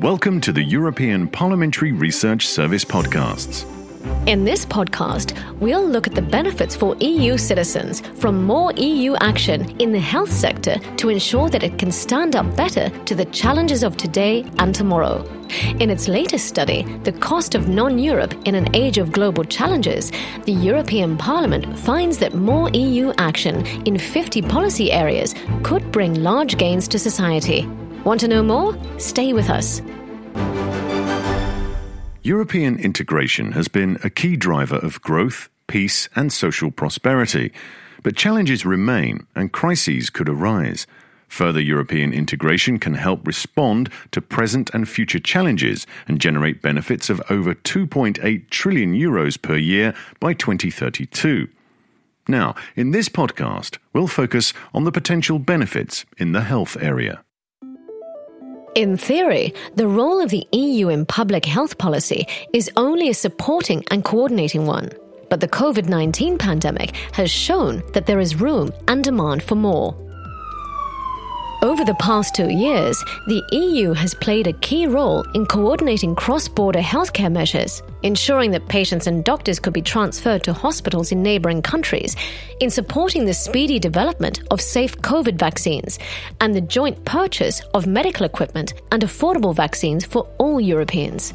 Welcome to the European Parliamentary Research Service podcasts. In this podcast, we'll look at the benefits for EU citizens from more EU action in the health sector to ensure that it can stand up better to the challenges of today and tomorrow. In its latest study, The Cost of Non Europe in an Age of Global Challenges, the European Parliament finds that more EU action in 50 policy areas could bring large gains to society. Want to know more? Stay with us. European integration has been a key driver of growth, peace, and social prosperity. But challenges remain and crises could arise. Further European integration can help respond to present and future challenges and generate benefits of over 2.8 trillion euros per year by 2032. Now, in this podcast, we'll focus on the potential benefits in the health area. In theory, the role of the EU in public health policy is only a supporting and coordinating one. But the COVID 19 pandemic has shown that there is room and demand for more. Over the past two years, the EU has played a key role in coordinating cross border healthcare measures, ensuring that patients and doctors could be transferred to hospitals in neighbouring countries, in supporting the speedy development of safe COVID vaccines, and the joint purchase of medical equipment and affordable vaccines for all Europeans.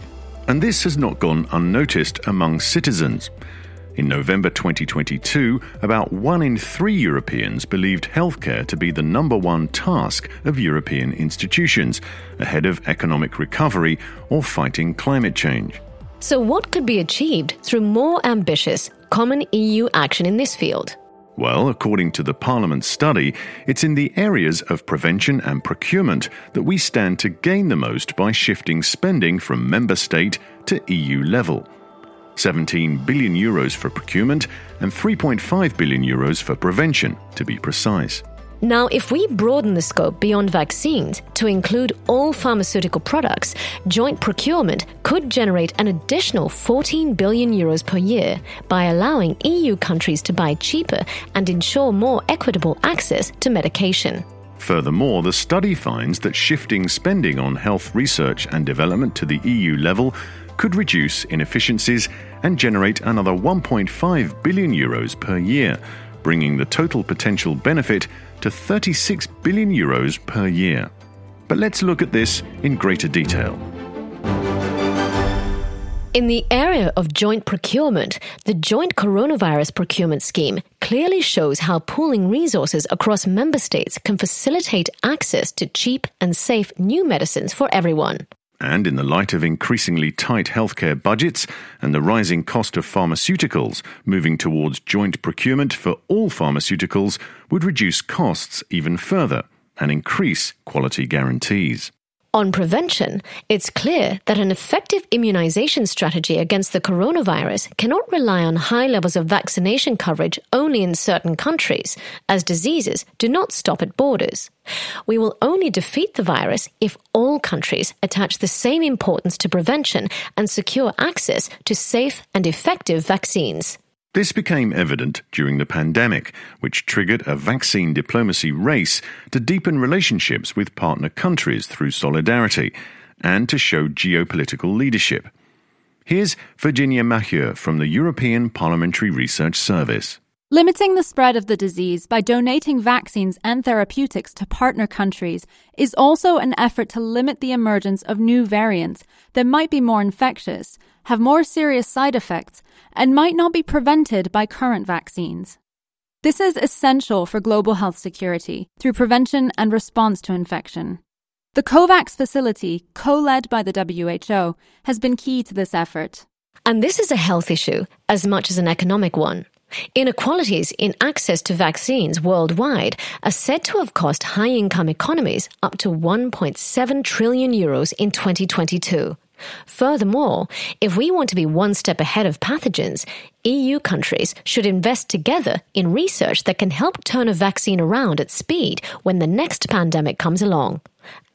And this has not gone unnoticed among citizens. In November 2022, about one in three Europeans believed healthcare to be the number one task of European institutions, ahead of economic recovery or fighting climate change. So, what could be achieved through more ambitious, common EU action in this field? Well, according to the Parliament study, it's in the areas of prevention and procurement that we stand to gain the most by shifting spending from member state to EU level. 17 billion euros for procurement and 3.5 billion euros for prevention, to be precise. Now, if we broaden the scope beyond vaccines to include all pharmaceutical products, joint procurement could generate an additional 14 billion euros per year by allowing EU countries to buy cheaper and ensure more equitable access to medication. Furthermore, the study finds that shifting spending on health research and development to the EU level could reduce inefficiencies and generate another 1.5 billion euros per year, bringing the total potential benefit to 36 billion euros per year. But let's look at this in greater detail. In the area of joint procurement, the Joint Coronavirus Procurement Scheme clearly shows how pooling resources across member states can facilitate access to cheap and safe new medicines for everyone. And in the light of increasingly tight healthcare budgets and the rising cost of pharmaceuticals, moving towards joint procurement for all pharmaceuticals would reduce costs even further and increase quality guarantees. On prevention, it's clear that an effective immunization strategy against the coronavirus cannot rely on high levels of vaccination coverage only in certain countries, as diseases do not stop at borders. We will only defeat the virus if all countries attach the same importance to prevention and secure access to safe and effective vaccines. This became evident during the pandemic, which triggered a vaccine diplomacy race to deepen relationships with partner countries through solidarity and to show geopolitical leadership. Here's Virginia Mahieu from the European Parliamentary Research Service. Limiting the spread of the disease by donating vaccines and therapeutics to partner countries is also an effort to limit the emergence of new variants that might be more infectious, have more serious side effects, and might not be prevented by current vaccines. This is essential for global health security through prevention and response to infection. The COVAX facility, co led by the WHO, has been key to this effort. And this is a health issue as much as an economic one. Inequalities in access to vaccines worldwide are said to have cost high income economies up to 1.7 trillion euros in 2022. Furthermore, if we want to be one step ahead of pathogens, EU countries should invest together in research that can help turn a vaccine around at speed when the next pandemic comes along.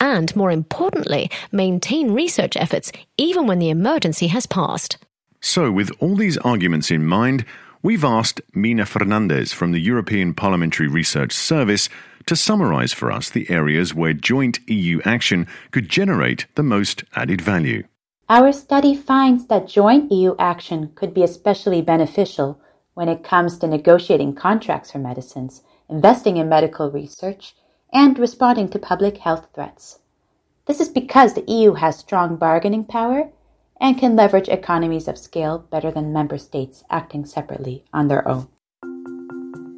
And more importantly, maintain research efforts even when the emergency has passed. So, with all these arguments in mind, we've asked Mina Fernandez from the European Parliamentary Research Service to summarise for us the areas where joint EU action could generate the most added value. Our study finds that joint EU action could be especially beneficial when it comes to negotiating contracts for medicines, investing in medical research, and responding to public health threats. This is because the EU has strong bargaining power and can leverage economies of scale better than member states acting separately on their own.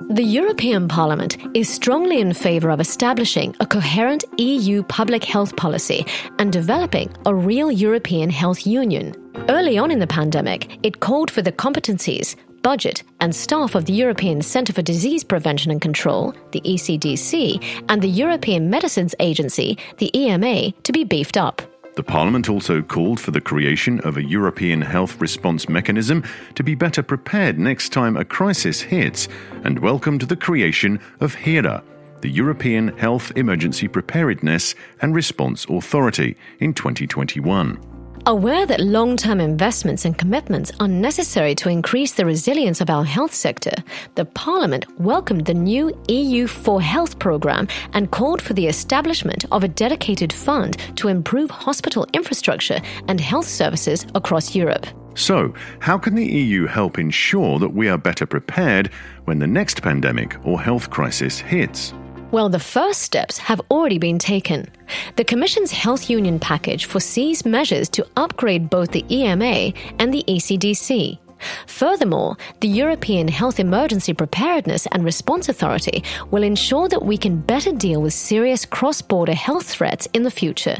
The European Parliament is strongly in favour of establishing a coherent EU public health policy and developing a real European health union. Early on in the pandemic, it called for the competencies, budget, and staff of the European Centre for Disease Prevention and Control, the ECDC, and the European Medicines Agency, the EMA, to be beefed up. The Parliament also called for the creation of a European health response mechanism to be better prepared next time a crisis hits, and welcomed the creation of HERA, the European Health Emergency Preparedness and Response Authority, in 2021. Aware that long term investments and commitments are necessary to increase the resilience of our health sector, the Parliament welcomed the new EU for Health programme and called for the establishment of a dedicated fund to improve hospital infrastructure and health services across Europe. So, how can the EU help ensure that we are better prepared when the next pandemic or health crisis hits? Well, the first steps have already been taken. The Commission's Health Union package foresees measures to upgrade both the EMA and the ECDC. Furthermore, the European Health Emergency Preparedness and Response Authority will ensure that we can better deal with serious cross border health threats in the future.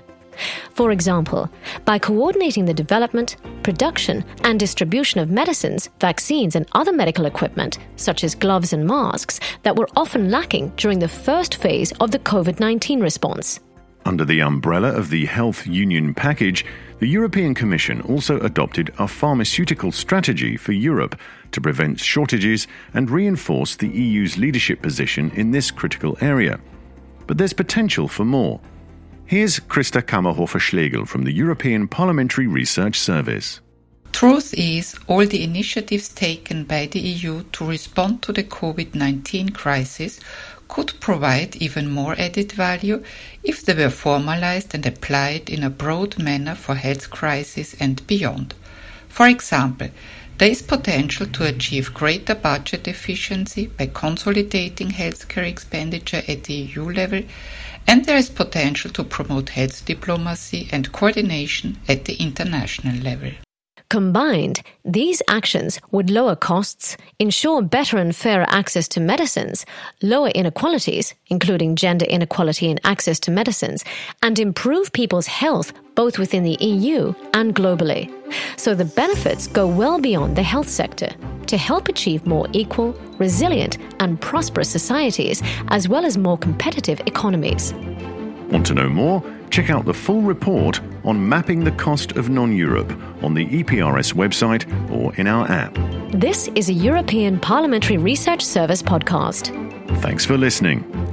For example, by coordinating the development, production, and distribution of medicines, vaccines, and other medical equipment, such as gloves and masks, that were often lacking during the first phase of the COVID 19 response. Under the umbrella of the Health Union package, the European Commission also adopted a pharmaceutical strategy for Europe to prevent shortages and reinforce the EU's leadership position in this critical area. But there's potential for more. Here's Christa Kammerhofer-Schlegel from the European Parliamentary Research Service. Truth is, all the initiatives taken by the EU to respond to the COVID 19 crisis could provide even more added value if they were formalized and applied in a broad manner for health crises and beyond. For example, there is potential to achieve greater budget efficiency by consolidating healthcare expenditure at the EU level and there is potential to promote health diplomacy and coordination at the international level. Combined, these actions would lower costs, ensure better and fairer access to medicines, lower inequalities, including gender inequality in access to medicines, and improve people's health both within the EU and globally. So the benefits go well beyond the health sector to help achieve more equal, resilient, and prosperous societies, as well as more competitive economies. Want to know more? Check out the full report on mapping the cost of non Europe on the EPRS website or in our app. This is a European Parliamentary Research Service podcast. Thanks for listening.